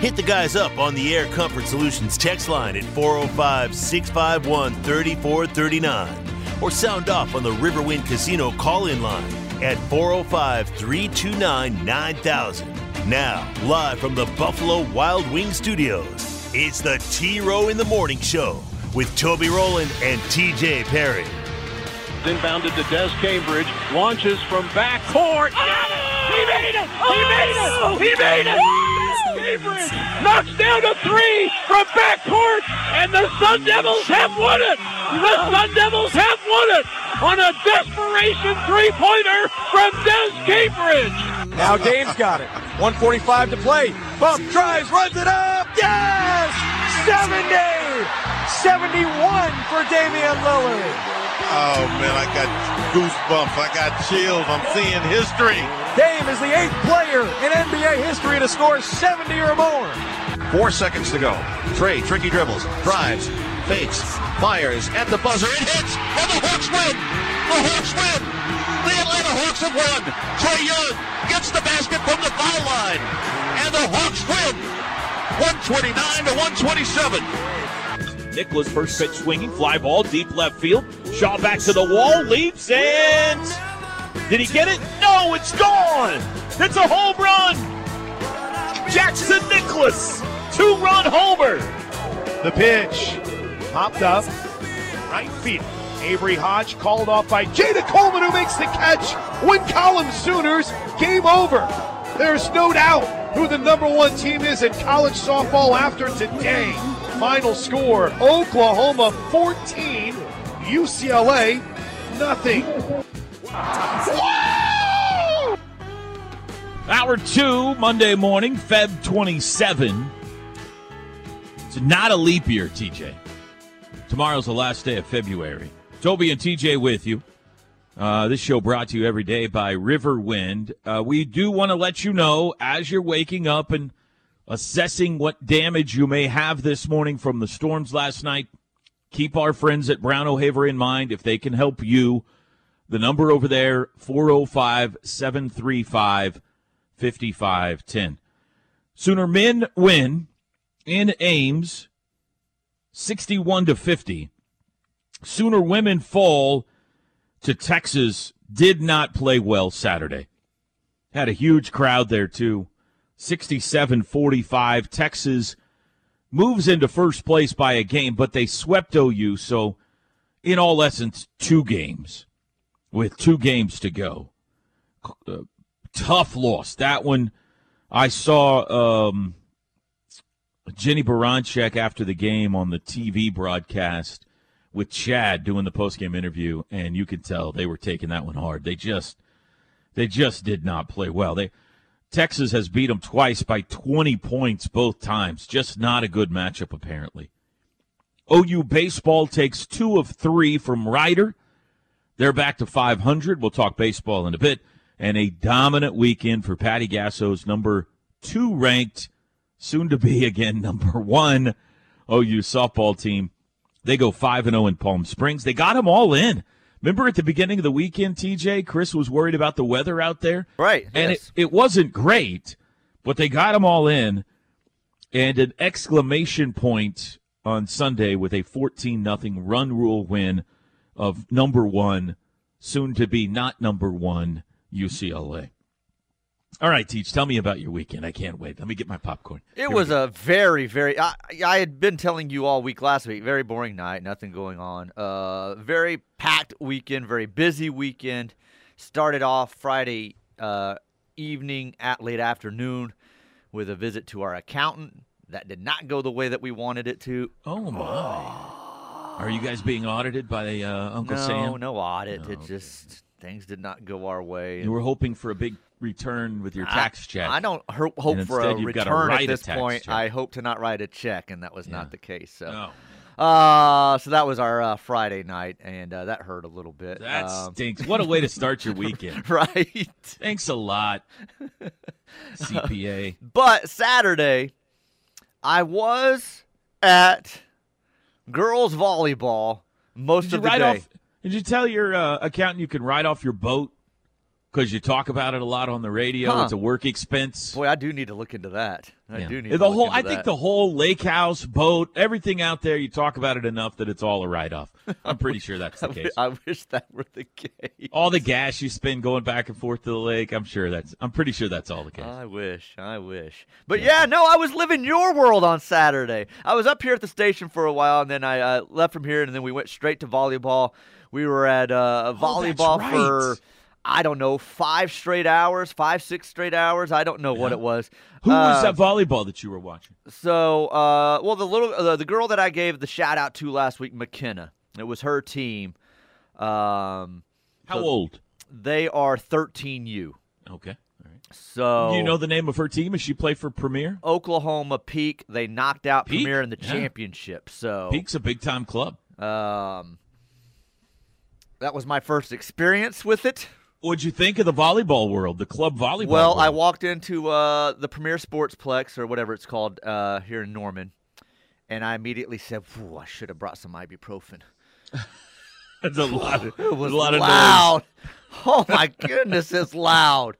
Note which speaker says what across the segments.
Speaker 1: Hit the guys up on the Air Comfort Solutions text line at 405 651 3439 or sound off on the Riverwind Casino call in line at 405 329 9000. Now, live from the Buffalo Wild Wing Studios, it's the T Row in the Morning Show with Toby Rowland and TJ Perry.
Speaker 2: Inbounded to Des Cambridge, launches from back court.
Speaker 3: Oh!
Speaker 2: He made it! He made it! He oh, made it! Cambridge knocks down a three from backcourt, and the Sun Devils have won it! The Sun Devils have won it on a desperation three-pointer from Des Cambridge!
Speaker 4: Now Dame's got it. 145 to play. Bump, drives, runs it up. Yes! 70! 71 for Damian Lillard.
Speaker 5: Oh man, I got goosebumps. I got chills. I'm seeing history.
Speaker 4: Dame is the eighth player in NBA history to score 70 or more.
Speaker 6: Four seconds to go. Trae, tricky dribbles, drives, fakes, fires at the buzzer. It hits, and the Hawks win. The Hawks win. The Atlanta Hawks have won. Trae Young gets the basket from the foul line, and the Hawks win. 129 to 127.
Speaker 7: Nicklaus first pitch swinging, fly ball deep left field. Shaw back to the wall, leaps and did he get it? No, it's gone. It's a home run. Jackson Nicklaus, two-run homer.
Speaker 8: The pitch popped up, right field. Avery Hodge called off by Jayda Coleman, who makes the catch. Win column Sooners. Game over. There's no doubt who the number one team is in college softball after today. Final score Oklahoma 14, UCLA nothing.
Speaker 7: Hour two, Monday morning, Feb 27. It's not a leap year, TJ. Tomorrow's the last day of February. Toby and TJ with you. Uh, this show brought to you every day by Riverwind. Uh, we do want to let you know as you're waking up and assessing what damage you may have this morning from the storms last night. Keep our friends at Brown O'Haver in mind if they can help you. The number over there, 405 735 5510. Sooner men win in Ames, 61 to 50. Sooner women fall to Texas, did not play well Saturday. Had a huge crowd there, too. 67 45. Texas moves into first place by a game, but they swept OU. So, in all essence, two games with two games to go. Uh, tough loss. That one, I saw um, Jennie Baranczyk after the game on the TV broadcast with Chad doing the postgame interview, and you could tell they were taking that one hard. They just, they just did not play well. They Texas has beat them twice by 20 points both times. Just not a good matchup, apparently. OU baseball takes two of three from Rider. They're back to 500. We'll talk baseball in a bit. And a dominant weekend for Patty Gasso's number two ranked, soon to be again number one OU softball team. They go 5 and 0 in Palm Springs. They got them all in. Remember at the beginning of the weekend, TJ, Chris was worried about the weather out there?
Speaker 9: Right.
Speaker 7: And
Speaker 9: yes.
Speaker 7: it, it wasn't great, but they got them all in. And an exclamation point on Sunday with a 14 nothing run rule win of number one, soon to be not number one, UCLA. All right, Teach, tell me about your weekend. I can't wait. Let me get my popcorn.
Speaker 9: It
Speaker 7: Here
Speaker 9: was a very, very. I, I had been telling you all week last week. Very boring night. Nothing going on. Uh, very packed weekend. Very busy weekend. Started off Friday uh, evening at late afternoon with a visit to our accountant. That did not go the way that we wanted it to.
Speaker 7: Oh my! Are you guys being audited by uh, Uncle
Speaker 9: no,
Speaker 7: Sam?
Speaker 9: no no audit.
Speaker 7: Oh,
Speaker 9: it
Speaker 7: okay.
Speaker 9: just things did not go our way.
Speaker 7: You were hoping for a big return with your tax
Speaker 9: I,
Speaker 7: check.
Speaker 9: I don't ho- hope for a
Speaker 7: instead you've got to
Speaker 9: return at this point.
Speaker 7: check.
Speaker 9: I hope to not write a check, and that was
Speaker 7: Yeah.
Speaker 9: not the case. So,
Speaker 7: No.
Speaker 9: Uh, so that was our uh, Friday night, and uh, that hurt a little bit.
Speaker 7: That
Speaker 9: Um,
Speaker 7: stinks. What a way to start your weekend.
Speaker 9: right.
Speaker 7: Thanks a lot, CPA.
Speaker 9: But Saturday, I was at girls volleyball most of the day.
Speaker 7: off? Did you tell your uh, accountant you can write off your boat because you talk about it a lot on the radio?
Speaker 9: Huh.
Speaker 7: It's a work expense.
Speaker 9: Boy, I do need to look into that. I
Speaker 7: Yeah.
Speaker 9: do need
Speaker 7: the
Speaker 9: to look
Speaker 7: whole. I think
Speaker 9: that.
Speaker 7: the whole lake house, boat, everything out there. You talk about it enough that it's all a write off. I'm pretty sure that's the case.
Speaker 9: I wish that were the case.
Speaker 7: all the gas you spend going back and forth to the lake. I'm sure that's. I'm pretty sure that's all the case.
Speaker 9: I wish, I wish. But yeah, no, I was living your world on Saturday. I was up here at the station for a while, and then I uh, left from here, and then we went straight to volleyball. We were at uh,
Speaker 7: Oh,
Speaker 9: volleyball
Speaker 7: right.
Speaker 9: for I don't know five straight hours, five six straight hours. I don't know what it was.
Speaker 7: Who was
Speaker 9: Uh,
Speaker 7: that volleyball that you were watching?
Speaker 9: So, uh, well, the little uh, the girl that I gave the shout out to last week, McKenna. It was her team. Um,
Speaker 7: How
Speaker 9: so-
Speaker 7: old?
Speaker 9: they are 13U.
Speaker 7: Okay. All right.
Speaker 9: So
Speaker 7: Do you know the name of her team? Does she play for Premier?
Speaker 9: Oklahoma Peak. They knocked out
Speaker 7: Peak?
Speaker 9: Premier in the
Speaker 7: Yeah.
Speaker 9: championship. So
Speaker 7: Peak's a big time club.
Speaker 9: um, that was my first experience with it.
Speaker 7: What'd you think of the volleyball world, the club volleyball?
Speaker 9: Well, I walked into uh, the Premier Sportsplex or whatever it's called uh, here in Norman, and I immediately said, "Phew, "I should have brought some ibuprofen."
Speaker 7: That's a lot. Of,
Speaker 9: It was
Speaker 7: a lot of
Speaker 9: loud. Oh my goodness, it's loud.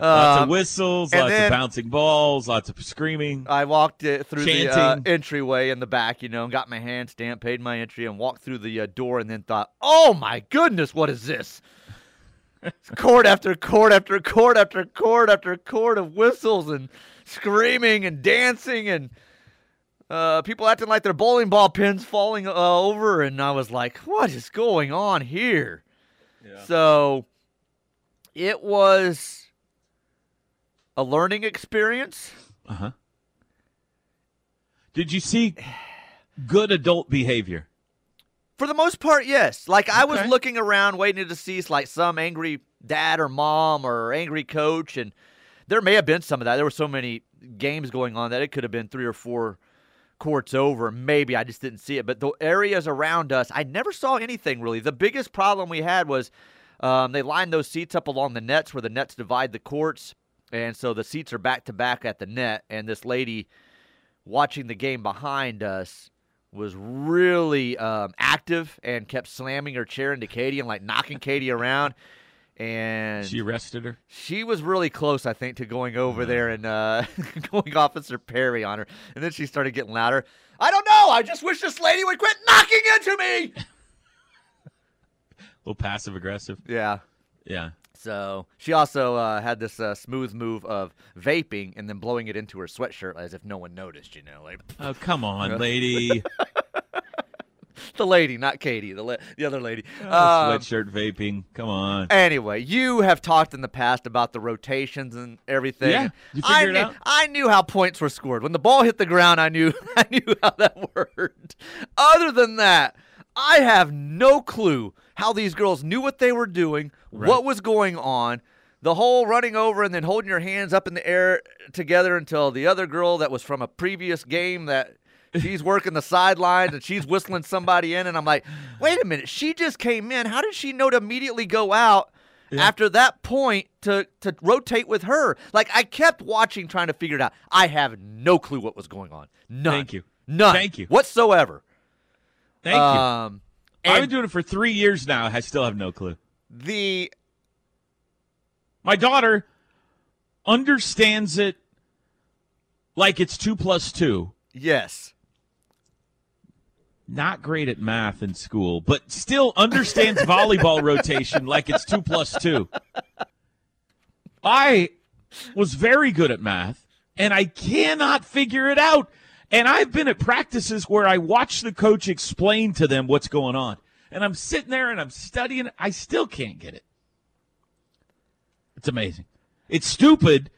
Speaker 7: Lots
Speaker 9: Um,
Speaker 7: of whistles, lots of bouncing balls, lots of screaming.
Speaker 9: I walked it through the uh, entryway in the back, you know, and got my hand stamped, paid my entry, and walked through the uh, door, and then thought, "Oh my goodness, what is this?" Court after court after court after court after court of whistles and screaming and dancing and uh, people acting like their bowling ball pins falling uh, over, and I was like, "What is going on here?" So it was a learning experience.
Speaker 7: Uh huh. Did you see good adult behavior?
Speaker 9: For the most part, yes. Like I was
Speaker 7: Okay.
Speaker 9: looking around, waiting to see like some angry dad or mom or angry coach, and there may have been some of that. There were so many games going on that it could have been three or four courts over. Maybe I just didn't see it. But the areas around us, I never saw anything really. The biggest problem we had was um, they lined those seats up along the nets where the nets divide the courts, and so the seats are back to back at the net. And this lady watching the game behind us was really um, active and kept slamming her chair into Katie and like knocking Katie around. And
Speaker 7: She arrested her.
Speaker 9: she was really close, I think, to going over there and uh, going Officer Perry on her. And then she started getting louder. I don't know. I just wish this lady would quit knocking into me.
Speaker 7: A little passive aggressive.
Speaker 9: Yeah.
Speaker 7: Yeah.
Speaker 9: So she also uh, had this uh, smooth move of vaping and then blowing it into her sweatshirt as if no one noticed. You know, like
Speaker 7: Oh come on, lady.
Speaker 9: the lady, not Katie, the la- the other lady. Um,
Speaker 7: Sweatshirt vaping. Come on.
Speaker 9: Anyway, you have talked in the past about the rotations and everything.
Speaker 7: Yeah, you
Speaker 9: I
Speaker 7: figured it
Speaker 9: knew,
Speaker 7: out?
Speaker 9: I knew how points were scored. When the ball hit the ground, I knew I knew how that worked. Other than that, I have no clue how these girls knew what they were doing,
Speaker 7: Right.
Speaker 9: what was going on. The whole running over and then holding your hands up in the air together until the other girl that was from a previous game that she's working the sidelines and she's whistling somebody in and I'm like, "Wait a minute, she just came in. How did she know to immediately go out after that point to to rotate with her?" Like I kept watching trying to figure it out. I have no clue what was going on. None.
Speaker 7: Thank you.
Speaker 9: None.
Speaker 7: Thank you.
Speaker 9: Whatsoever.
Speaker 7: Thank you.
Speaker 9: Um, Um
Speaker 7: I've been doing it for three years now. I still have no clue.
Speaker 9: the
Speaker 7: My daughter understands it like it's two plus two.
Speaker 9: yes.
Speaker 7: Not great at math in school, but still understands volleyball rotation like it's two plus two. I was very good at math, and I cannot figure it out. And I've been at practices where I watch the coach explain to them what's going on. And I'm sitting there and I'm studying. I still can't get it. It's amazing. It's stupid.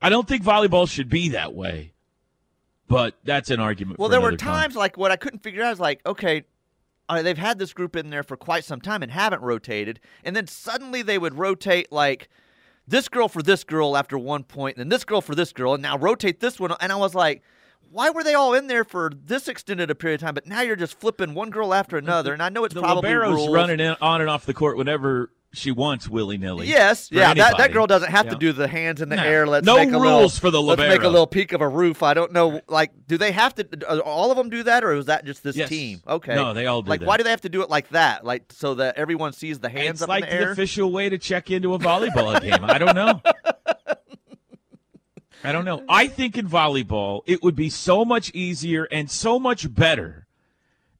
Speaker 7: I don't think volleyball should be that way. But that's an argument.
Speaker 9: Well, there were
Speaker 7: another time.
Speaker 9: times like what I couldn't figure out is like, okay, uh, they've had this group in there for quite some time and haven't rotated, and then suddenly they would rotate like this girl for this girl after one point, and then this girl for this girl, and now rotate this one, and I was like, why were they all in there for this extended a period of time? But now you're just flipping one girl after another, and I know it's
Speaker 7: the
Speaker 9: probably
Speaker 7: libero's
Speaker 9: rules.
Speaker 7: running in, on and off the court whenever she wants, willy nilly.
Speaker 9: Yes,
Speaker 7: for
Speaker 9: yeah, that, that girl doesn't have
Speaker 7: Yeah.
Speaker 9: to do the hands in the
Speaker 7: No.
Speaker 9: air. Let's
Speaker 7: No
Speaker 9: make a little,
Speaker 7: rules for the libero.
Speaker 9: Let's make a little peek of a roof. I don't know, like, do they have to? Uh, all of them do that, or is that just this
Speaker 7: Yes.
Speaker 9: team? Okay,
Speaker 7: No, they all do
Speaker 9: Like,
Speaker 7: that.
Speaker 9: why do they have to do it like that? Like, so that everyone sees the hands
Speaker 7: It's
Speaker 9: up
Speaker 7: like
Speaker 9: in the air.
Speaker 7: official way to check into a volleyball game. I don't know. I don't know. I think in volleyball, it would be so much easier and so much better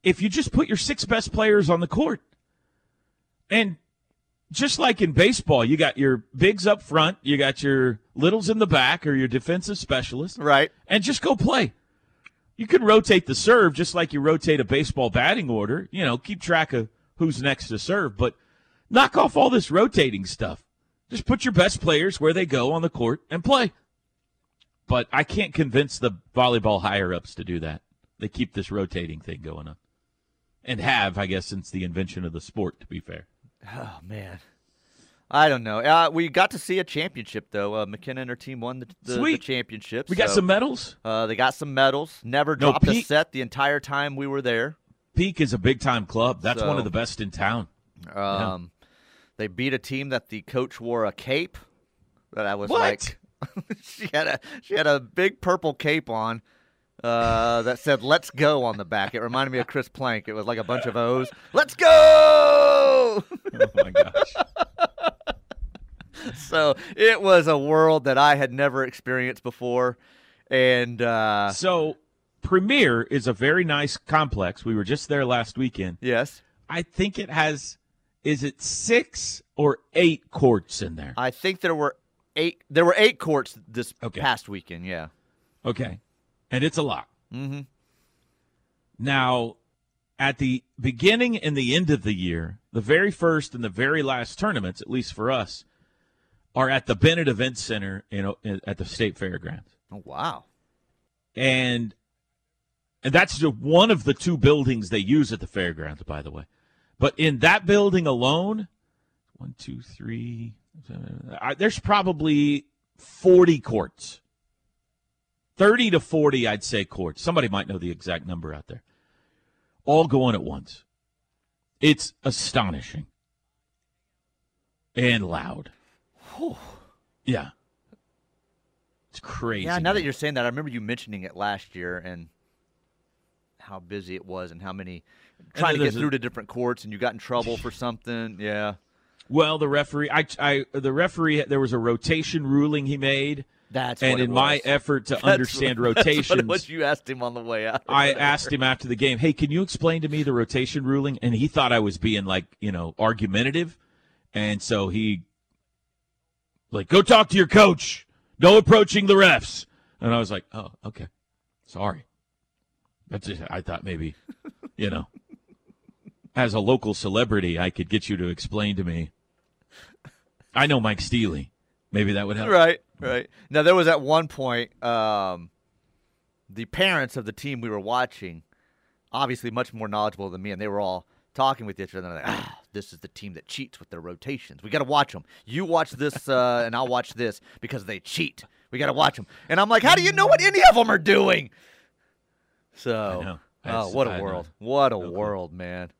Speaker 7: if you just put your six best players on the court. And just like in baseball, you got your bigs up front, you got your littles in the back or your defensive specialists,
Speaker 9: right?
Speaker 7: and just go play. You can rotate the serve just like you rotate a baseball batting order. You know, keep track of who's next to serve, but knock off all this rotating stuff. Just put your best players where they go on the court and play. But I can't convince the volleyball higher ups to do that. They keep this rotating thing going on. And have, I guess, since the invention of the sport, to be fair.
Speaker 9: Oh man, I don't know. Uh, we got to see a championship though. Uh, McKenna and her team won the, the, the championship.
Speaker 7: We got
Speaker 9: so,
Speaker 7: some medals.
Speaker 9: Uh, they got some medals. Never
Speaker 7: No,
Speaker 9: dropped a set the entire time we were there.
Speaker 7: Peak is a big time club. That's one of the best in town.
Speaker 9: Um, They beat a team that the coach wore a cape. That I was
Speaker 7: What?
Speaker 9: like, she had a she had a big purple cape on. Uh, that said "Let's go" on the back. It reminded me of Chris Plank. It was like a bunch of O's. Let's go!
Speaker 7: Oh my gosh.
Speaker 9: so it was a world that I had never experienced before, and uh,
Speaker 7: So, Premier is a very nice complex. We were just there last weekend.
Speaker 9: yes,
Speaker 7: I think it has, is it six or eight courts in there?
Speaker 9: I think there were eight. There were eight courts this
Speaker 7: Okay.
Speaker 9: past weekend. Yeah.
Speaker 7: Okay. And it's a lot.
Speaker 9: Mm-hmm.
Speaker 7: Now, at the beginning and the end of the year, the very first and the very last tournaments, at least for us, are at the Bennett Event Center in, at the State Fairgrounds.
Speaker 9: Oh wow.
Speaker 7: and and that's just one of the two buildings they use at the fairgrounds, by the way. But in that building alone, one, two, three, there's probably forty courts, thirty to forty, I'd say courts. Somebody might know the exact number out there. All going at once. It's astonishing and loud. Yeah. It's crazy.
Speaker 9: Yeah, now that you're saying that, I remember you mentioning it last year and how busy it was and how many trying to get
Speaker 7: there's a-
Speaker 9: through to different courts and you got in trouble for something. Yeah,
Speaker 7: Well, the referee, I, I, the referee, there was a rotation ruling he made,
Speaker 9: that's
Speaker 7: and in my effort to
Speaker 9: That's
Speaker 7: understand
Speaker 9: what-
Speaker 7: rotations,
Speaker 9: what you asked him on the way out.
Speaker 7: I
Speaker 9: whatever.
Speaker 7: asked him after the game, "Hey, can you explain to me the rotation ruling?" And he thought I was being like, you know, argumentative, and so he, like, go talk to your coach. No approaching the refs. And I was like, "Oh, okay, sorry." That's just, I thought maybe, you know, as a local celebrity, I could get you to explain to me. I know Mike Steely. Maybe that would help.
Speaker 9: Right, right. Now there was at one point um, the parents of the team we were watching, obviously much more knowledgeable than me, and they were all talking with each other. And they're like, ah, this is the team that cheats with their rotations. We got to watch them. You watch this, uh, and I'll watch this because they cheat. We got to watch them. And I'm like, how do you know what any of them are doing? So, oh, what a
Speaker 7: I know.
Speaker 9: world! What a
Speaker 7: No clue.
Speaker 9: world, man.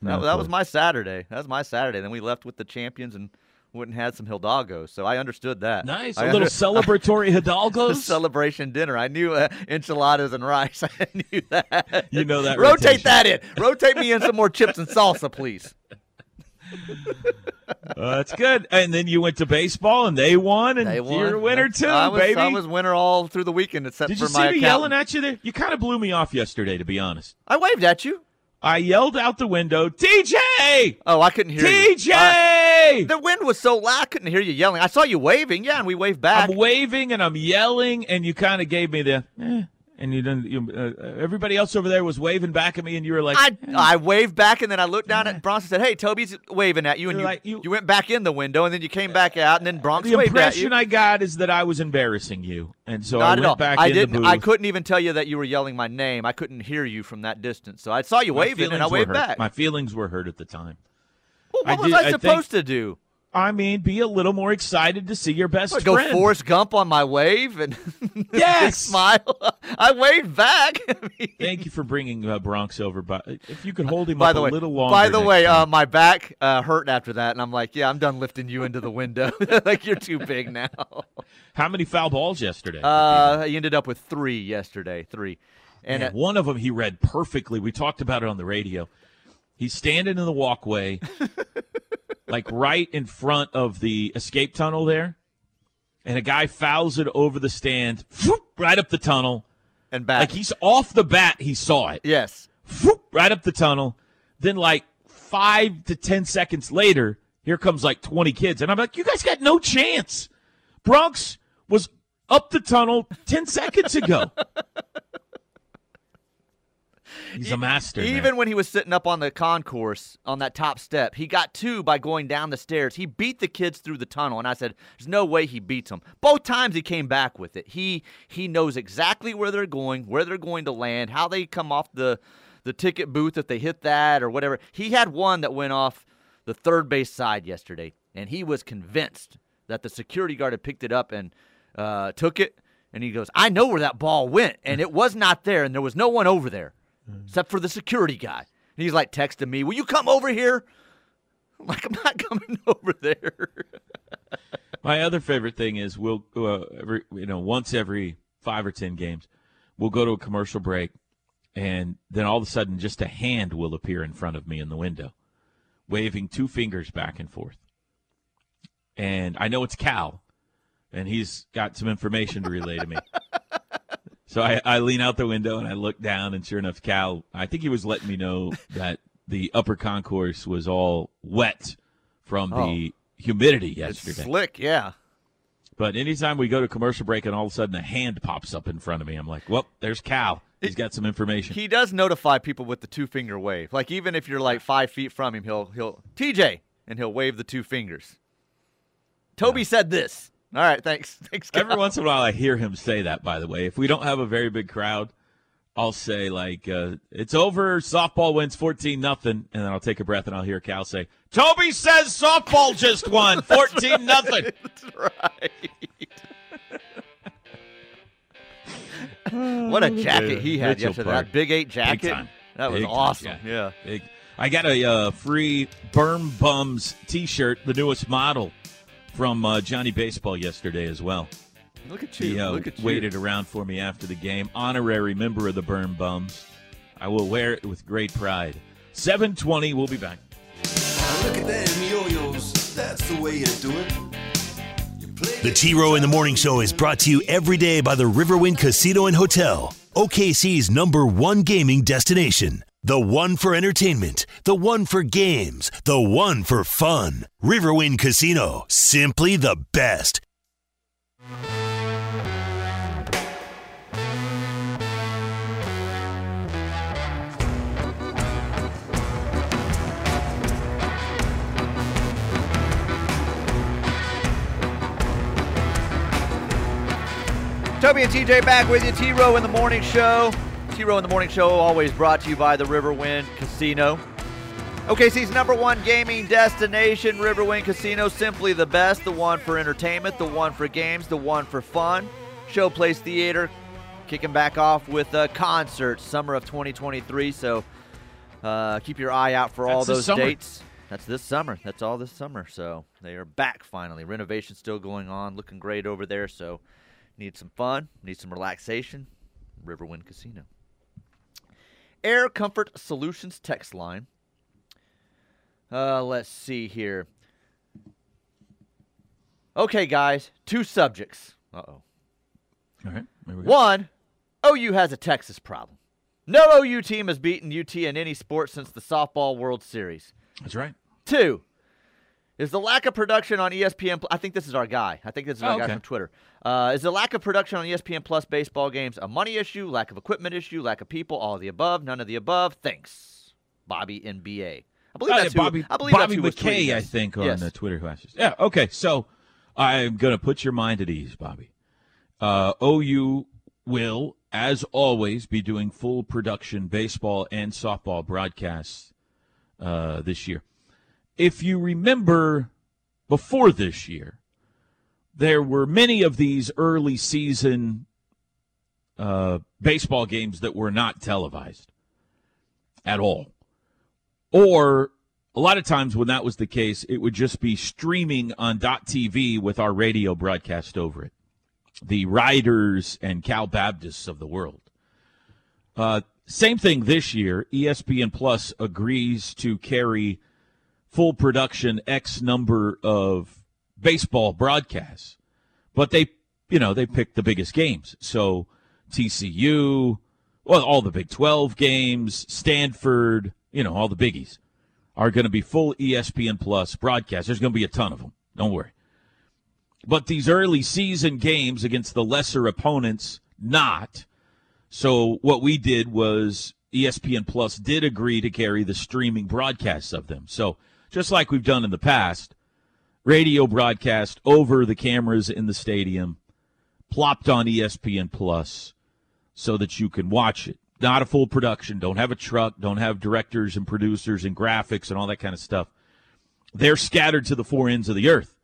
Speaker 7: No
Speaker 9: that, that was my Saturday. That was my Saturday. Then we left with the champions and went and had some Hidalgos. So I understood that.
Speaker 7: Nice.
Speaker 9: I
Speaker 7: A little
Speaker 9: under-
Speaker 7: celebratory
Speaker 9: a
Speaker 7: Hidalgos.
Speaker 9: celebration dinner. I knew uh, enchiladas and rice. I knew that.
Speaker 7: You know that
Speaker 9: Rotate
Speaker 7: rotation.
Speaker 9: that in. Rotate me in some more chips and salsa, please.
Speaker 7: Uh, that's good. And then you went to baseball and they won, and
Speaker 9: They won.
Speaker 7: you're a winner too,
Speaker 9: I was,
Speaker 7: baby.
Speaker 9: I was winner all through the weekend, except
Speaker 7: Did
Speaker 9: for my.
Speaker 7: Did you see me yelling at you there? You kind of blew me off yesterday, to be honest.
Speaker 9: I waved at you.
Speaker 7: I yelled out the window, TJ!
Speaker 9: Oh, I couldn't hear you.
Speaker 7: TJ!
Speaker 9: Uh, the wind was so loud, I couldn't hear you yelling. I saw you waving, yeah, and we waved back.
Speaker 7: I'm waving and I'm yelling, and you kind of gave me the, eh, and you didn't. You, uh, everybody else over there was waving back at me, and you were like,
Speaker 9: I, I waved back and then I looked down at Bronson and said, "Hey, Toby's waving at you." And you,
Speaker 7: like, you-
Speaker 9: you went back in the window and then you came back out and then Bronx
Speaker 7: the
Speaker 9: waved at you.
Speaker 7: impression I got is that I was embarrassing you, and so I went back
Speaker 9: I
Speaker 7: in
Speaker 9: didn't.
Speaker 7: the.
Speaker 9: I couldn't even tell you that you were yelling my name. I couldn't hear you from that distance. So I saw you
Speaker 7: My
Speaker 9: waving and I waved back.
Speaker 7: My feelings were hurt at the time.
Speaker 9: Well,
Speaker 7: I
Speaker 9: what was
Speaker 7: did-
Speaker 9: I
Speaker 7: I think-
Speaker 9: supposed to do?
Speaker 7: I mean, be a little more excited to see your best
Speaker 9: What, go
Speaker 7: friend.
Speaker 9: Forrest Gump on my wave and
Speaker 7: Yes!
Speaker 9: smile. I waved back. I mean,
Speaker 7: Thank you for bringing uh, Bronx over. But if you could hold him
Speaker 9: by
Speaker 7: up
Speaker 9: the way,
Speaker 7: a little longer.
Speaker 9: by the way, uh, my back uh, hurt after that, and I'm like, yeah, I'm done lifting you into the window. like you're too big now.
Speaker 7: how many foul balls yesterday?
Speaker 9: Uh, he ended up with three yesterday, three, and
Speaker 7: Man, one of them he read perfectly. We talked about it on the radio. He's standing in the walkway, like right in front of the escape tunnel there, and a guy fouls it over the stand, whoop, right up the tunnel.
Speaker 9: and back.
Speaker 7: Like he's off the bat, he saw it,
Speaker 9: yes,
Speaker 7: whoop, right up the tunnel. Then, like five to ten seconds later, here comes like twenty kids, and I'm like, you guys got no chance. Bronx was up the tunnel ten seconds ago. He's a master. man.
Speaker 9: Even when he was sitting up on the concourse on that top step, he got two by going down the stairs. He beat the kids through the tunnel, and I said, "There's no way he beats them." Both times he came back with it. He he knows exactly where they're going, where they're going to land, how they come off the the ticket booth if they hit that or whatever. He had one that went off the third base side yesterday, and he was convinced that the security guard had picked it up and uh, took it. And he goes, "I know where that ball went, and it was not there, and there was no one over there." Except for the security guy. And he's like texting me, "Will you come over here?" I'm like, "I'm not coming over there."
Speaker 7: My other favorite thing is we'll uh, every you know once every five or ten games, we'll go to a commercial break, and then all of a sudden, just a hand will appear in front of me in the window, waving two fingers back and forth. And I know it's Cal, and he's got some information to relay to me. So I, I lean out the window and I look down, and sure enough, Cal, I think he was letting me know that the upper concourse was all wet from the oh. humidity
Speaker 9: it's
Speaker 7: yesterday.
Speaker 9: slick, yeah.
Speaker 7: But anytime we go to commercial break and all of a sudden a hand pops up in front of me, I'm like, well, there's Cal. He's got some information.
Speaker 9: He does notify people with the two finger wave. Like even if you're like five feet from him, he'll he'll TJ and he'll wave the two fingers. Toby said this. All right, thanks, thanks. Cal.
Speaker 7: Every once in a while, I hear him say that, by the way. If we don't have a very big crowd, I'll say, like, uh, it's over, softball wins 14 nothing, and then I'll take a breath and I'll hear Cal say, Toby says softball just won 14 nothing.
Speaker 9: That's right. what a jacket he had
Speaker 7: Mitchell
Speaker 9: yesterday.
Speaker 7: Park.
Speaker 9: That Big Eight jacket.
Speaker 7: time.
Speaker 9: That was
Speaker 7: Big time,
Speaker 9: awesome.
Speaker 7: yeah.
Speaker 9: yeah.
Speaker 7: Big. I got a uh, free Berm Bums T-shirt, the newest model from uh, Johnny Baseball yesterday as well.
Speaker 9: Look at you.
Speaker 7: He uh,
Speaker 9: Look at you.
Speaker 7: waited around for me after the game. Honorary member of the Berm Bums. I will wear it with great pride. 720, we'll be back.
Speaker 3: Look at them yo-yos. That's the way you do it.
Speaker 1: The T Row in the Morning Show is brought to you every day by the Riverwind Casino and Hotel, OKC's number one gaming destination. The one for entertainment, the one for games, the one for fun. Riverwind Casino, simply the best.
Speaker 9: Toby and TJ back with you. T Row in the Morning Show. T Row in the Morning Show, always brought to you by the Riverwind Casino. OKC's number one gaming destination, Riverwind Casino. Simply the best. The one for entertainment, the one for games, the one for fun. Showplace Theater kicking back off with a concert summer of 2023. So uh, keep your eye out for all
Speaker 7: That's this
Speaker 9: those dates. That's this summer. That's all this summer. So they are back finally. Renovation still going on, looking great over there. So need some fun, need some relaxation. Riverwind Casino. Air Comfort Solutions text line. Uh, let's see here. Okay, guys, two subjects. Uh oh.
Speaker 7: All right. There we go.
Speaker 9: One, OU has a Texas problem. No OU team has beaten UT in any sport since the Softball World Series.
Speaker 7: That's right.
Speaker 9: Two, is the lack of production on ESPN. I think this is our guy. I think this is our
Speaker 7: Oh,
Speaker 9: guy
Speaker 7: okay.
Speaker 9: from Twitter. Uh, is the lack of production on ESPN Plus baseball games a money issue, lack of equipment issue, lack of people, all of the above, none of the above? Thanks, Bobby NBA. I believe
Speaker 7: Oh,
Speaker 9: that's
Speaker 7: yeah,
Speaker 9: who,
Speaker 7: Bobby,
Speaker 9: I believe
Speaker 7: Bobby
Speaker 9: that's who
Speaker 7: McKay, I think, on
Speaker 9: yes.
Speaker 7: uh, Twitter who asked. Yeah, okay. So I'm going to put your mind at ease, Bobby. Uh, OU will, as always, be doing full production baseball and softball broadcasts uh, this year. If you remember before this year, there were many of these early season uh, baseball games that were not televised at all. Or a lot of times when that was the case, it would just be streaming on .tv with our radio broadcast over it. The Riders and Cal Baptists of the world. Uh, same thing this year. ESPN Plus agrees to carry full production X number of baseball broadcasts, but they, you know, they pick the biggest games. So TCU, well, all the Big 12 games, Stanford, you know, all the biggies are going to be full ESPN Plus broadcasts. There's going to be a ton of them. Don't worry. But these early season games against the lesser opponents, not. So what we did was ESPN Plus did agree to carry the streaming broadcasts of them. So just like we've done in the past, radio broadcast over the cameras in the stadium, plopped on ESPN Plus so that you can watch it. Not a full production, don't have a truck, don't have directors and producers and graphics and all that kind of stuff. They're scattered to the four ends of the earth.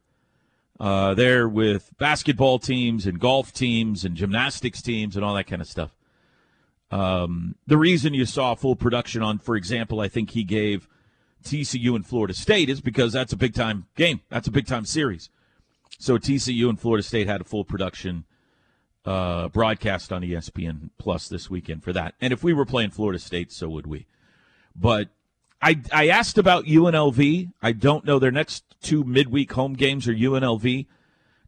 Speaker 7: Uh, they're with basketball teams and golf teams and gymnastics teams and all that kind of stuff. Um, the reason you saw full production on, for example, I think he gave TCU and Florida State is because that's a big time game. That's a big time series. So TCU and Florida State had a full production uh, broadcast on ESPN Plus this weekend for that. And if we were playing Florida State, so would we. But I I asked about UNLV. I don't know their next two midweek home games are UNLV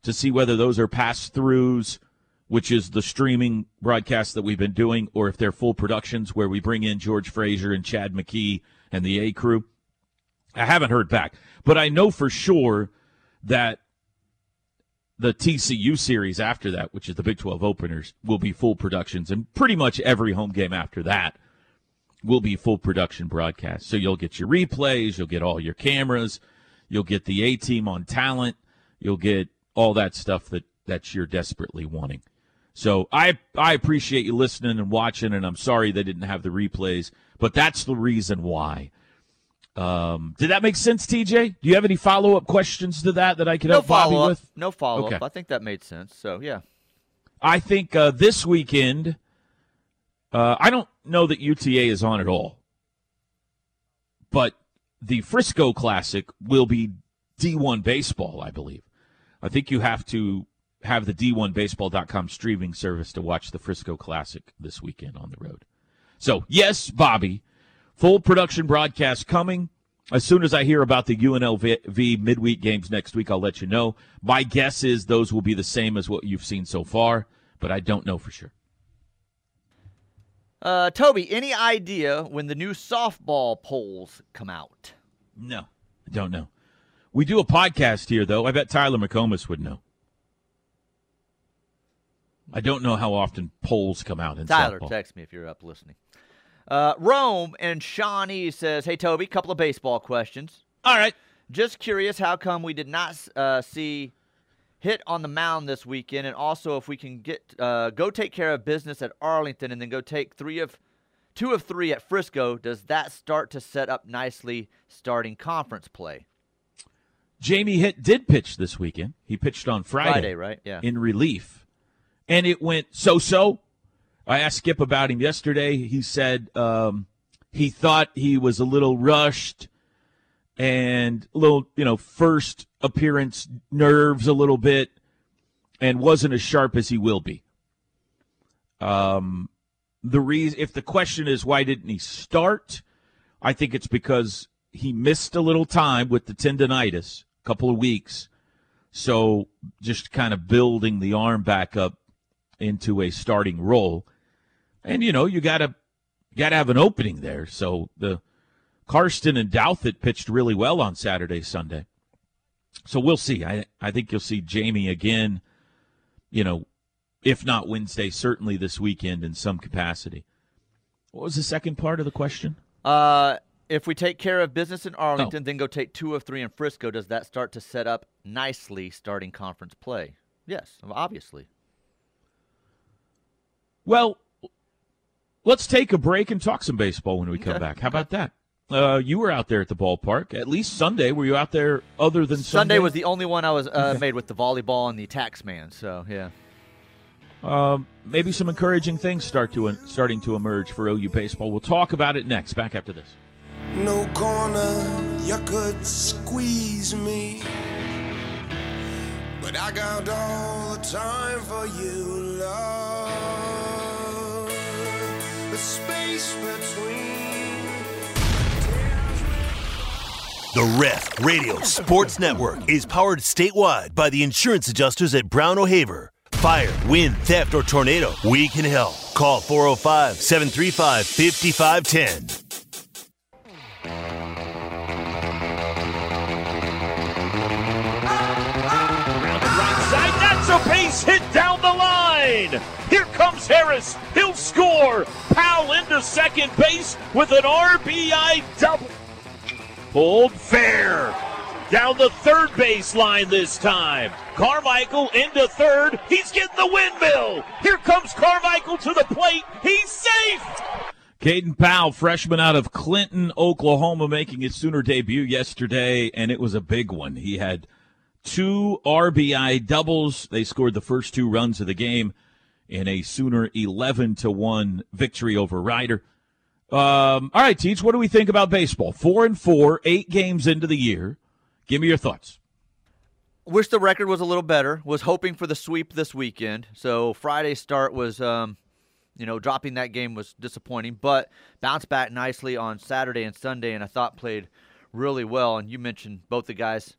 Speaker 7: to see whether those are pass throughs which is the streaming broadcast that we've been doing, or if they're full productions where we bring in George Fraser and Chad McKee and the A crew. I haven't heard back, but I know for sure that the TCU series after that, which is the Big 12 openers, will be full productions, and pretty much every home game after that will be full production broadcast. So you'll get your replays, you'll get all your cameras, you'll get the A team on talent, you'll get all that stuff that, that you're desperately wanting. So I I appreciate you listening and watching, and I'm sorry they didn't have the replays, but that's the reason why. Um, did that make sense, TJ? Do you have any follow up questions to that that I can
Speaker 9: no
Speaker 7: help Bobby
Speaker 9: follow-up.
Speaker 7: with?
Speaker 9: No follow up. I think that made sense. So yeah.
Speaker 7: I think uh, this weekend, uh, I don't know that UTA is on at all, but the Frisco Classic will be D1 baseball, I believe. I think you have to have the D1Baseball.com streaming service to watch the Frisco Classic this weekend on the road. So, yes, Bobby, full production broadcast coming. As soon as I hear about the UNLV midweek games next week, I'll let you know. My guess is those will be the same as what you've seen so far, but I don't know for sure.
Speaker 9: Uh, Toby, any idea when the new softball polls come out?
Speaker 7: No, I don't know. We do a podcast here, though. I bet Tyler McComas would know. I don't know how often polls come out in
Speaker 9: Tyler,
Speaker 7: softball.
Speaker 9: text me if you're up listening. Uh, Rome and Shawnee says, "Hey Toby, couple of baseball questions.
Speaker 7: All right.
Speaker 9: Just curious, how come we did not uh, see Hitt on the mound this weekend, and also if we can get uh, go take care of business at Arlington and then go take three of two of three at Frisco. Does that start to set up nicely starting conference play?
Speaker 7: Jamie Hitt did pitch this weekend. He pitched on Friday,
Speaker 9: Friday, right? Yeah.
Speaker 7: in relief, and it went so-so. I asked Skip about him yesterday. He said um, he thought he was a little rushed and a little, you know, first appearance nerves a little bit, and wasn't as sharp as he will be. Um, the reason, if the question is why didn't he start, I think it's because he missed a little time with the tendonitis, a couple of weeks. So just kind of building the arm back up into a starting role. And you know, you gotta gotta have an opening there. So the Karsten and Douthit pitched really well on Saturday, Sunday. So we'll see. I I think you'll see Jamie again, you know, if not Wednesday, certainly this weekend in some capacity. What was the second part of the question?
Speaker 9: Uh, if we take care of business in Arlington, then go take two of three in Frisco, does that start to set up nicely starting conference play? Yes, obviously.
Speaker 7: Well, let's take a break and talk some baseball when we come
Speaker 9: Okay.
Speaker 7: back. How about that? uh, you were out there at the ballpark. At least Sunday. Were you out there other than
Speaker 9: Sunday?
Speaker 7: Sunday?
Speaker 9: was the only one I was uh,
Speaker 7: Okay.
Speaker 9: made with the volleyball and the tax man. So yeah.
Speaker 7: Um, maybe some encouraging things start to starting to emerge for OU baseball. We'll talk about it next. Back after this.
Speaker 10: No corner you could squeeze me. But I got all the time for you, love. The space between.
Speaker 1: The Ref Radio Sports Network is powered statewide by the insurance adjusters at Brown O'Haver. Fire, wind, theft, or tornado, we can help. Call 405 735 5510.
Speaker 11: Right side, that's a base hit down the line. Here comes Harris. He'll score. Powell into second base with an RBI double. Pulled fair. Down the third base line this time. Carmichael into third. He's getting the windmill. Here comes Carmichael to the plate. He's safe.
Speaker 7: Caden Powell, freshman out of Clinton, Oklahoma, making his Sooner debut yesterday, and it was a big one. He had two RBI doubles. They scored the first two runs of the game in a Sooner 11 to 1 victory over Rider. Um, all right, Teach, what do we think about baseball? Four and four, eight games into the year. Give me your thoughts.
Speaker 9: Wish the record was a little better. Was hoping for the sweep this weekend. So Friday's start was, um, you know, dropping that game was disappointing, but bounced back nicely on Saturday and Sunday, and I thought played really well. And you mentioned both the guys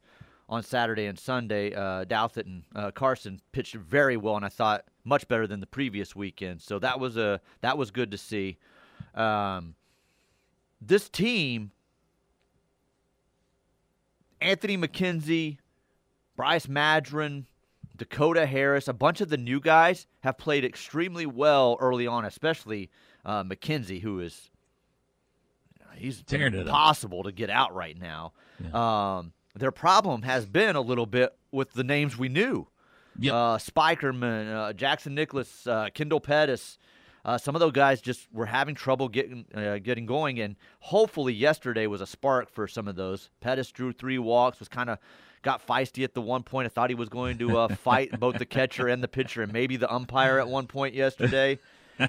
Speaker 9: on Saturday and Sunday. Uh, Douthit and uh, Carson pitched very well, and I thought much better than the previous weekend. So that was a that was good to see. Um, this team, Anthony McKenzie, Bryce Madron, Dakota Harris, a bunch of the new guys have played extremely well early on, especially uh, McKenzie, who is he's
Speaker 7: Tearing it up.
Speaker 9: impossible to get out right now. Um, their problem has been a little bit with the names we knew. Uh, Spikerman, uh, Jackson Nicklaus, uh, Kendall Pettis. Uh, some of those guys just were having trouble getting uh, getting going, and hopefully yesterday was a spark for some of those. Pettis drew three walks, was kind of got feisty at the one point. I thought he was going to uh, fight both the catcher and the pitcher, and maybe the umpire at one point yesterday.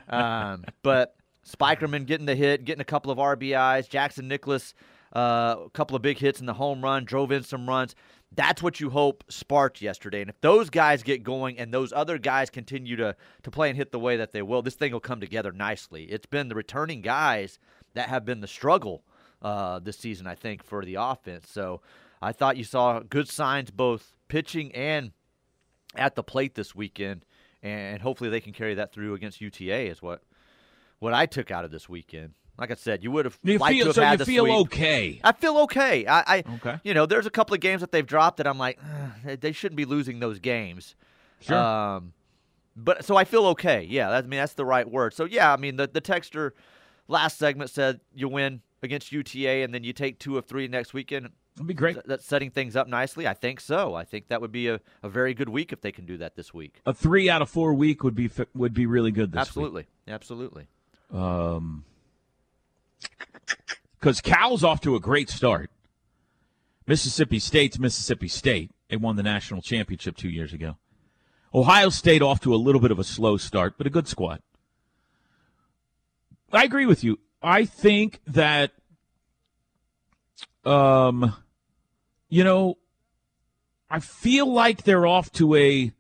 Speaker 9: Um, but Spikerman getting the hit, getting a couple of RBIs. Jackson Nicklaus, uh, a couple of big hits in the home run, drove in some runs. That's what you hope sparked yesterday. And if those guys get going and those other guys continue to, to play and hit the way that they will, this thing will come together nicely. It's been the returning guys that have been the struggle uh, this season, I think, for the offense. So I thought you saw good signs both pitching and at the plate this weekend. And hopefully they can carry that through against UTA, is what what I took out of this weekend. Like I said, you would have
Speaker 7: You
Speaker 9: liked
Speaker 7: feel-
Speaker 9: to have
Speaker 7: so
Speaker 9: had
Speaker 7: you
Speaker 9: the
Speaker 7: feel
Speaker 9: sweep.
Speaker 7: okay?
Speaker 9: I feel okay. I, I
Speaker 7: Okay.
Speaker 9: you know, there's a couple of games that they've dropped that I'm like, they shouldn't be losing those games.
Speaker 7: Sure.
Speaker 9: Um, but so I feel okay. Yeah, that, I mean that's the right word. So yeah, I mean the the texter last segment said you win against UTA and then you take two of three next weekend.
Speaker 7: That'd be great.
Speaker 9: That's setting things up nicely. I think so. I think that would be a, a very good week if they can do that this week.
Speaker 7: A three out of four week would be would be really good this
Speaker 9: Absolutely, absolutely.
Speaker 7: week. Um, because Cal's off to a great start. Mississippi State's Mississippi State. They won the national championship two years ago. Ohio State off to a little bit of a slow start, but a good squad. I agree with you. I think that, um, you know, I feel like they're off to a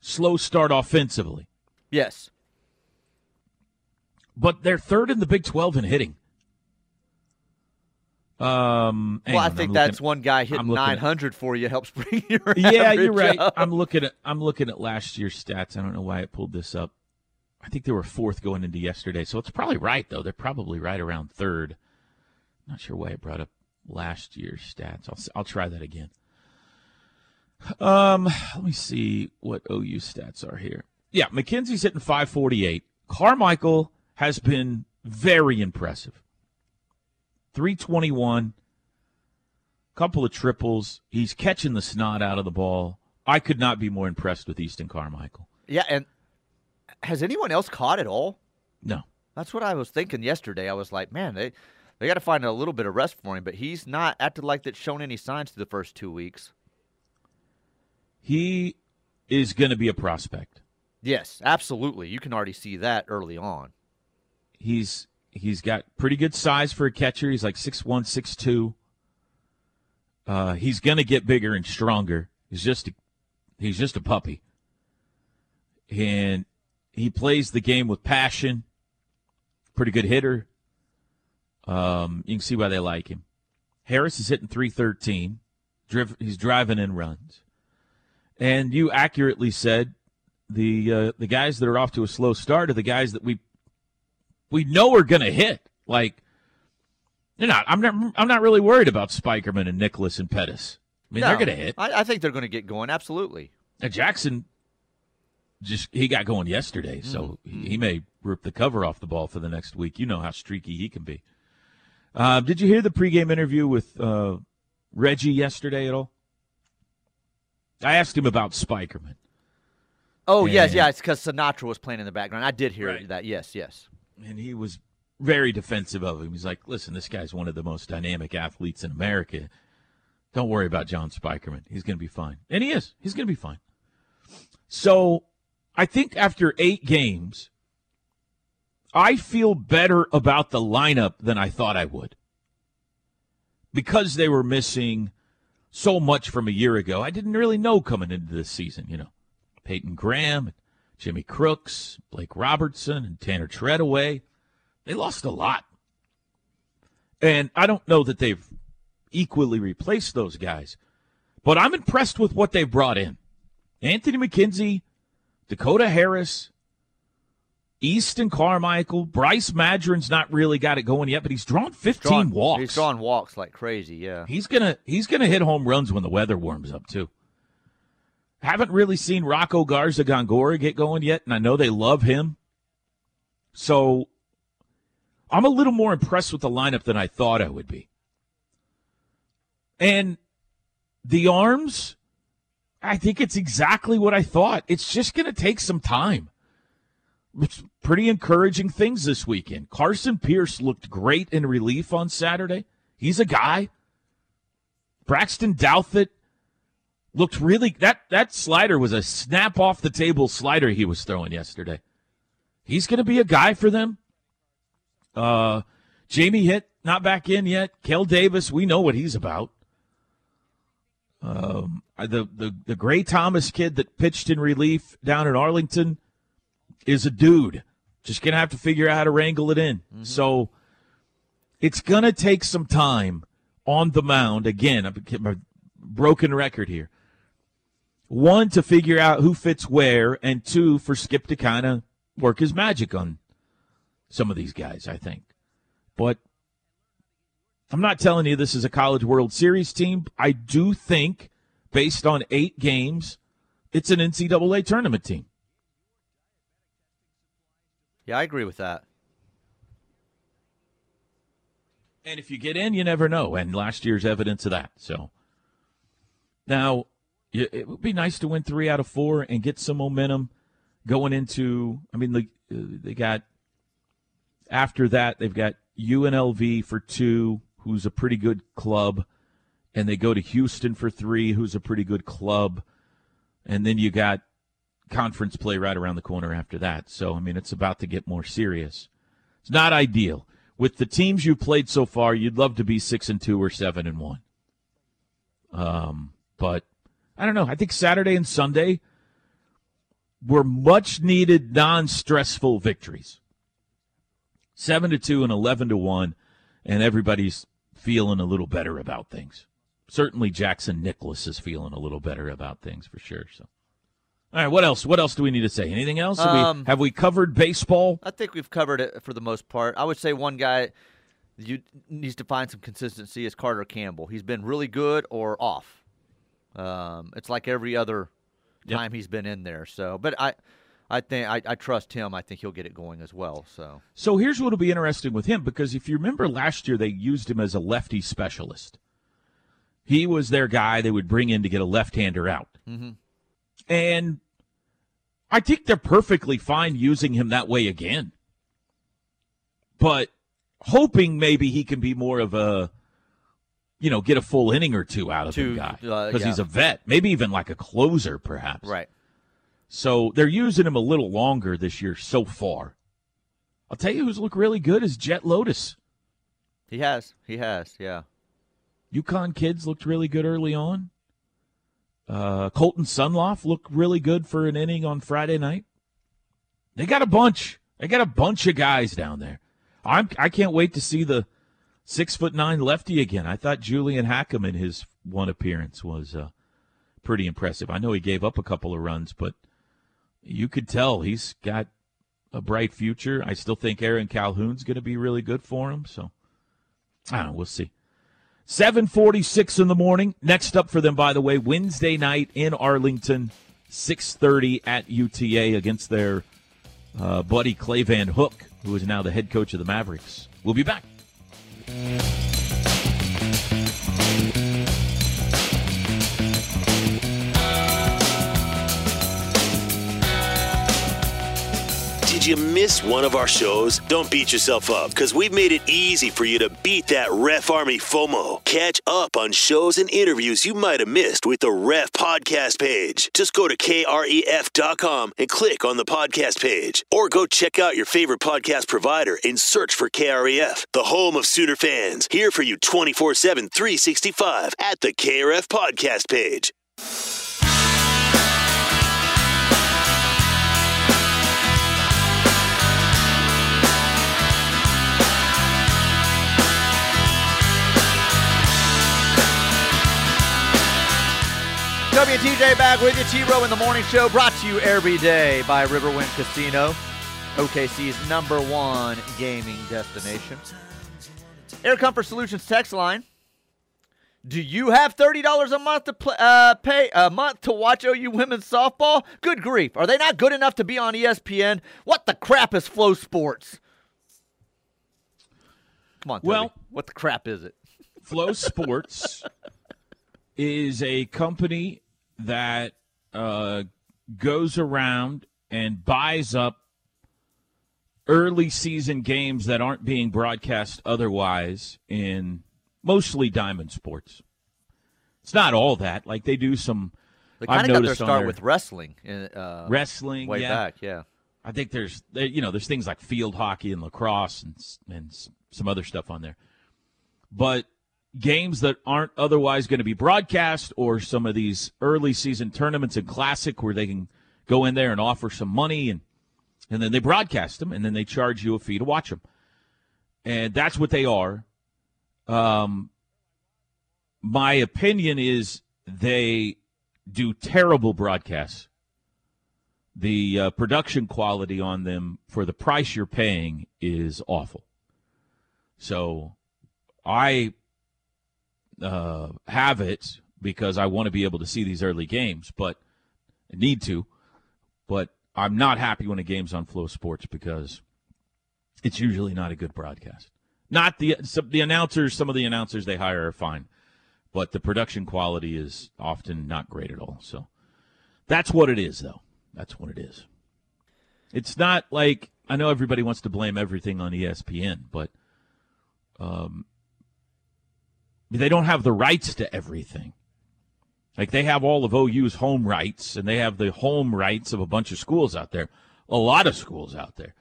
Speaker 7: slow start offensively,
Speaker 9: Yes.
Speaker 7: But they're third in the Big 12 in hitting. Um,
Speaker 9: Well, I think that's one guy hitting
Speaker 7: I'm looking at-
Speaker 9: 900 for you helps bring your
Speaker 7: yeah, you're right.
Speaker 9: up.
Speaker 7: I'm looking at I'm looking at last year's stats. I don't know why I pulled this up. I think they were fourth going into yesterday, so it's probably right though. They're probably right around third. Not sure why it brought up last year's stats. I'll I'll try that again. Um, let me see what OU stats are here. Yeah, McKenzie's hitting 548. Carmichael has been very impressive. 321 couple of triples. He's catching the snot out of the ball. I could not be more impressed with Easton Carmichael.
Speaker 9: Yeah, and has anyone else caught at all?
Speaker 7: No.
Speaker 9: That's what I was thinking yesterday. I was like, man, they They got to find a little bit of rest for him, but he's not acted like that's shown any signs through the first two weeks.
Speaker 7: He is going to be a prospect.
Speaker 9: Yes, absolutely. You can already see that early on.
Speaker 7: He's he's got pretty good size for a catcher. He's like six one, six two. Uh, he's to get bigger and stronger. He's just a, he's just a puppy, and he plays the game with passion. Pretty good hitter. Um, you can see why they like him. Harris is hitting 313. Driv- he's driving in runs. And you accurately said the uh, the guys that are off to a slow start are the guys that we we know are going to hit. Like they're not. I'm not. I'm not really worried about Spikerman and Nicklaus and Pettis. I mean,
Speaker 9: No,
Speaker 7: they're going to hit.
Speaker 9: I, I think they're going to get going. Absolutely.
Speaker 7: Jackson just he got going yesterday, so
Speaker 9: Mm-hmm.
Speaker 7: he, he may rip the cover off the ball for the next week. You know how streaky he can be. Uh, did you hear the pregame interview with uh, Reggie yesterday at all? I asked him about Spikerman.
Speaker 9: Oh yes,
Speaker 7: And-
Speaker 9: yeah. It's because Sinatra was playing in the background. I did hear
Speaker 7: Right.
Speaker 9: that. Yes, yes.
Speaker 7: And he was very defensive of him. He's like, "Listen, this guy's one of the most dynamic athletes in America. Don't worry about John Spikerman. He's going to be fine." And he is. He's going to be fine. So, I think after 8 games, I feel better about the lineup than I thought I would. Because they were missing so much from a year ago. I didn't really know coming into this season, you know. Peyton Graham, Jimmy Crooks, Blake Robertson, and Tanner Treadaway. They lost a lot. And I don't know that they've equally replaced those guys, but I'm impressed with what they've brought in. Anthony McKenzie, Dakota Harris, Easton Carmichael, Bryce Madron's not really got it going yet, but he's drawn 15
Speaker 9: Drawing-
Speaker 7: walks.
Speaker 9: He's drawing walks like crazy. Yeah.
Speaker 7: He's gonna he's gonna hit home runs when the weather warms up too. Haven't really seen Rocco Garza Gongora get going yet, and I know they love him. So I'm a little more impressed with the lineup than I thought I would be. And the arms, I think it's exactly what I thought. It's just going to take some time. It's pretty encouraging things this weekend. Carson Pierce looked great in relief on Saturday. He's a guy. Braxton Douthit looked really that that slider was a snap off the table slider he was throwing yesterday. He's going to be a guy for them. Uh, Jamie Hitt not back in yet. Kel Davis, we know what he's about. Um, the the the Gray Thomas kid that pitched in relief down in Arlington is a dude. Just gonna have to figure out how to wrangle it in. So it's gonna take some time on the mound. Again, I'm a broken record here. One to figure out who fits where, and two for Skip to kind of work his magic on some of these guys. I think, but I'm not telling you this is a College World Series team. I do think, based on eight games, it's an NCAA tournament team.
Speaker 9: Yeah, I agree with that.
Speaker 7: And if you get in, you never know. And last year's evidence of that. So now it would be nice to win three out of four and get some momentum going into. I mean, the, they got after that they've got UNLV for two, who's a pretty good club, and they go to Houston for three, who's a pretty good club, and then you got conference play right around the corner after that. So I mean, it's about to get more serious. It's not ideal with the teams you've played so far. You'd love to be six and two or seven and one. Um, but I don't know. I think Saturday and Sunday were much needed, non stressful victories. Seven to two and eleven to one, and everybody's feeling a little better about things. Certainly, Jackson Nicklaus is feeling a little better about things for sure. So, all right, what else? What else do we need to say? Anything else? Have,
Speaker 9: Um,
Speaker 7: we, have we covered baseball?
Speaker 9: I think we've covered it for the most part. I would say one guy you needs to find some consistency is Carter Campbell. He's been really good or off. Um, it's like every other
Speaker 7: Yep.
Speaker 9: time he's been in there. So, but I, I think I, I trust him. I think he'll get it going as well. So,
Speaker 7: So here's what'll be interesting with him because if you remember last year, they used him as a lefty specialist. He was their guy they would bring in to get a left-hander out,
Speaker 9: mm-hmm.
Speaker 7: and I think they're perfectly fine using him that way again. But hoping maybe he can be more of a, you know, get a full inning or two out of
Speaker 9: Two,
Speaker 7: the guy
Speaker 9: uh,
Speaker 7: because
Speaker 9: yeah.
Speaker 7: he's a vet, maybe even like a closer, perhaps.
Speaker 9: Right.
Speaker 7: So they're using him a little longer this year so far. I'll tell you who's looked really good is Jet Lotus.
Speaker 9: He has. He has. Yeah.
Speaker 7: UConn kids looked really good early on. Uh, Colton Sunloff looked really good for an inning on Friday night. They got a bunch. They got a bunch of guys down there. I'm. I can't wait to see the six foot nine lefty again. I thought Julian Hackham in his one appearance was uh, pretty impressive. I know he gave up a couple of runs, but you could tell he's got a bright future. I still think Aaron Calhoun's going to be really good for him. So I don't know. We'll see. 746 in the morning. Next up for them, by the way, Wednesday night in Arlington, 630 at UTA against their uh, buddy Clay Van Hook, who is now the head coach of the Mavericks. We'll be back. Bye.
Speaker 1: Did you miss one of our shows? Don't beat yourself up because we've made it easy for you to beat that Ref Army FOMO. Catch up on shows and interviews you might have missed with the Ref podcast page. Just go to kref.com and click on the podcast page, or go check out your favorite podcast provider and search for KREF, the home of Sooner fans. Here for you 24 7, 365 at the KRF podcast page.
Speaker 9: WTJ back with you. T Row in the Morning Show brought to you every day by Riverwind Casino, OKC's number one gaming destination. Air Comfort Solutions text line. Do you have thirty dollars a month to play, uh, pay a month to watch OU women's softball? Good grief! Are they not good enough to be on ESPN? What the crap is FloSports? Come on, Toby.
Speaker 7: Well-
Speaker 9: what the crap is it?
Speaker 7: FloSports is a company that uh, goes around and buys up early season games that aren't being broadcast otherwise in mostly diamond sports. It's not all that. Like they do some.
Speaker 9: They
Speaker 7: I've
Speaker 9: kind of got their start
Speaker 7: their-
Speaker 9: with wrestling. Uh,
Speaker 7: wrestling
Speaker 9: way
Speaker 7: yeah.
Speaker 9: back, yeah.
Speaker 7: I think there's you know there's things like field hockey and lacrosse and and some other stuff on there, but games that aren't otherwise going to be broadcast or some of these early season tournaments and classic where they can go in there and offer some money and and then they broadcast them and then they charge you a fee to watch them, and that's what they are. Um, my opinion is they do terrible broadcasts the uh, production quality on them for the price you're paying is awful. So I uh, have it because I want to be able to see these early games, but need to. But I'm not happy when a game's on FloSports because it's usually not a good broadcast. Not the some, the announcers. Some of the announcers they hire are fine, but the production quality is often not great at all. So that's what it is, though. That's what it is. It's not like I know everybody wants to blame everything on ESPN, but um, they don't have the rights to everything. Like they have all of OU's home rights, and they have the home rights of a bunch of schools out there, a lot of schools out there.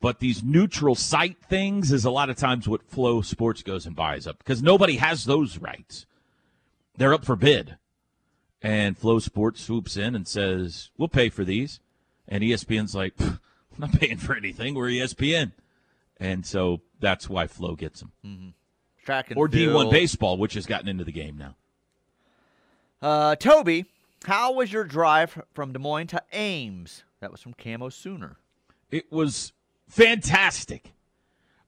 Speaker 7: But these neutral site things is a lot of times what FloSports goes and buys up because nobody has those rights. They're up for bid. And FloSports swoops in and says, We'll pay for these. And ESPN's like, I'm not paying for anything. We're ESPN. And so that's why Flow gets them. Mm-hmm.
Speaker 9: Track and
Speaker 7: Or D1 baseball, which has gotten into the game now.
Speaker 9: Uh, Toby, how was your drive from Des Moines to Ames? That was from Camo Sooner.
Speaker 7: It was fantastic.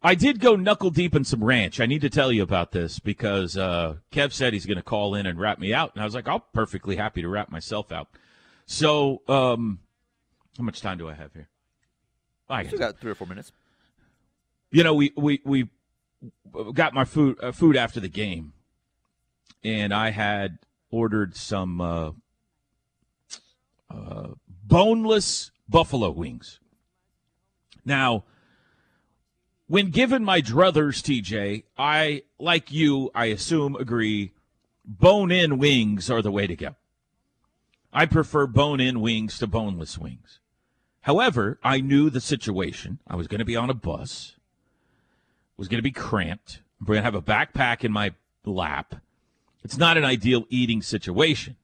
Speaker 7: I did go knuckle deep in some ranch. I need to tell you about this because uh, Kev said he's going to call in and wrap me out, and I was like, I'm perfectly happy to wrap myself out. So, um, how much time do I have here? I
Speaker 9: Still got three or four minutes.
Speaker 7: you know, we we we got my food uh, food after the game, and I had ordered some uh, uh, boneless buffalo wings. Now, When given my druthers, TJ, I, like you, I assume, agree, bone in wings are the way to go. I prefer bone in wings to boneless wings. However, I knew the situation. I was going to be on a bus, was going to be cramped. I'm going to have a backpack in my lap. It's not an ideal eating situation.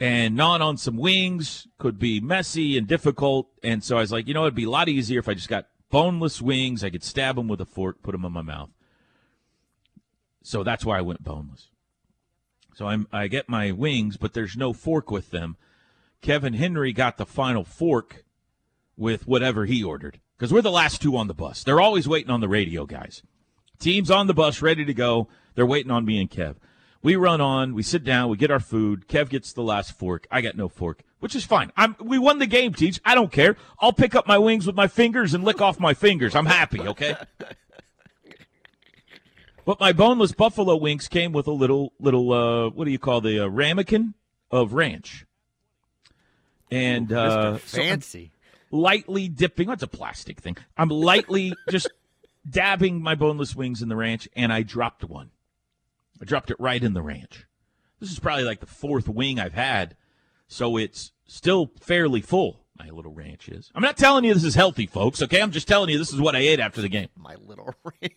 Speaker 7: And gnawing on some wings could be messy and difficult. And so I was like, you know, it'd be a lot easier if I just got boneless wings. I could stab them with a fork, put them in my mouth. So that's why I went boneless. So I'm, I get my wings, but there's no fork with them. Kevin Henry got the final fork with whatever he ordered because we're the last two on the bus. They're always waiting on the radio guys. Team's on the bus, ready to go. They're waiting on me and Kev. We run on, we sit down, we get our food. Kev gets the last fork. I got no fork, which is fine. I'm, we won the game, Teach. I don't care. I'll pick up my wings with my fingers and lick off my fingers. I'm happy, okay? But my boneless buffalo wings came with a little, little, uh, what do you call the uh, ramekin of ranch, and uh, so
Speaker 9: fancy.
Speaker 7: Lightly dipping. Oh, That's a plastic thing. I'm lightly just dabbing my boneless wings in the ranch, and I dropped one. I dropped it right in the ranch. This is probably like the fourth wing I've had, so it's still fairly full. My little ranch is. I'm not telling you this is healthy, folks. Okay, I'm just telling you this is what I ate after the game.
Speaker 9: My little ranch.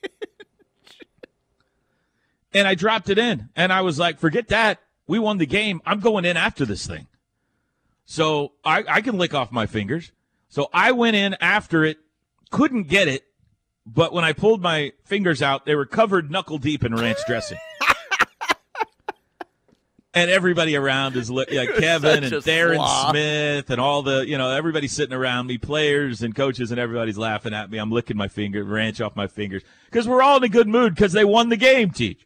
Speaker 7: and I dropped it in. And I was like, forget that. We won the game. I'm going in after this thing. So I, I can lick off my fingers. So I went in after it, couldn't get it. But when I pulled my fingers out, they were covered knuckle deep in ranch dressing. and everybody around is li- like Kevin and Darren
Speaker 9: slob.
Speaker 7: Smith and all the, you know, everybody's sitting around me, players and coaches, and everybody's laughing at me. I'm licking my finger, ranch off my fingers because we're all in a good mood because they won the game, Teach.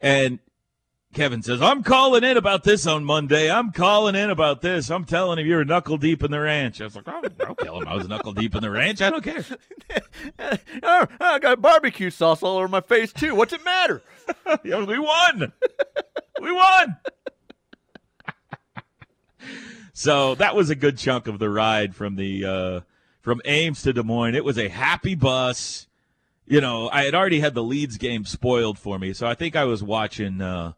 Speaker 7: And Kevin says, I'm calling in about this on Monday. I'm calling in about this. I'm telling him you're knuckle deep in the ranch. I was like, oh, I'll tell him I was knuckle deep in the ranch. I don't care.
Speaker 9: oh, I got barbecue sauce all over my face too. What's it matter?
Speaker 7: Yeah, we won. we won. so that was a good chunk of the ride from the uh, from Ames to Des Moines. It was a happy bus. You know, I had already had the Leeds game spoiled for me, so I think I was watching uh,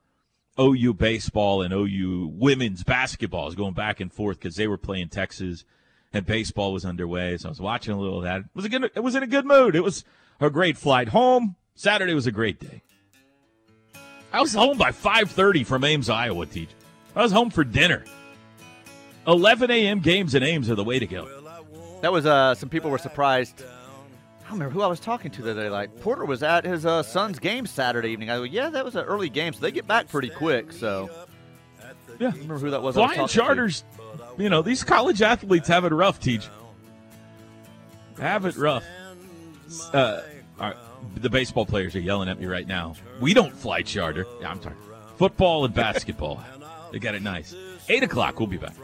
Speaker 7: OU baseball and OU women's basketball. I was going back and forth because they were playing Texas and baseball was underway. So I was watching a little of that. It was a good. It was in a good mood. It was a great flight home. Saturday was a great day. I was home by 5:30 from Ames, Iowa. Teach. I was home for dinner. 11 a.m. games in Ames are the way to go.
Speaker 9: That was uh some people were surprised. I don't remember who I was talking to the other day. Like Porter was at his uh, son's game Saturday evening. I go, yeah, that was an early game, so they get back pretty quick. So
Speaker 7: Yeah,
Speaker 9: I remember who that was.
Speaker 7: Flying
Speaker 9: talking to.
Speaker 7: charters. You know these college athletes have it rough. Teach. Have it rough. Uh, right, the baseball players are yelling at me right now. We don't fly charter. Yeah, I'm sorry. Football and basketball. they got it nice. Eight o'clock. We'll be back.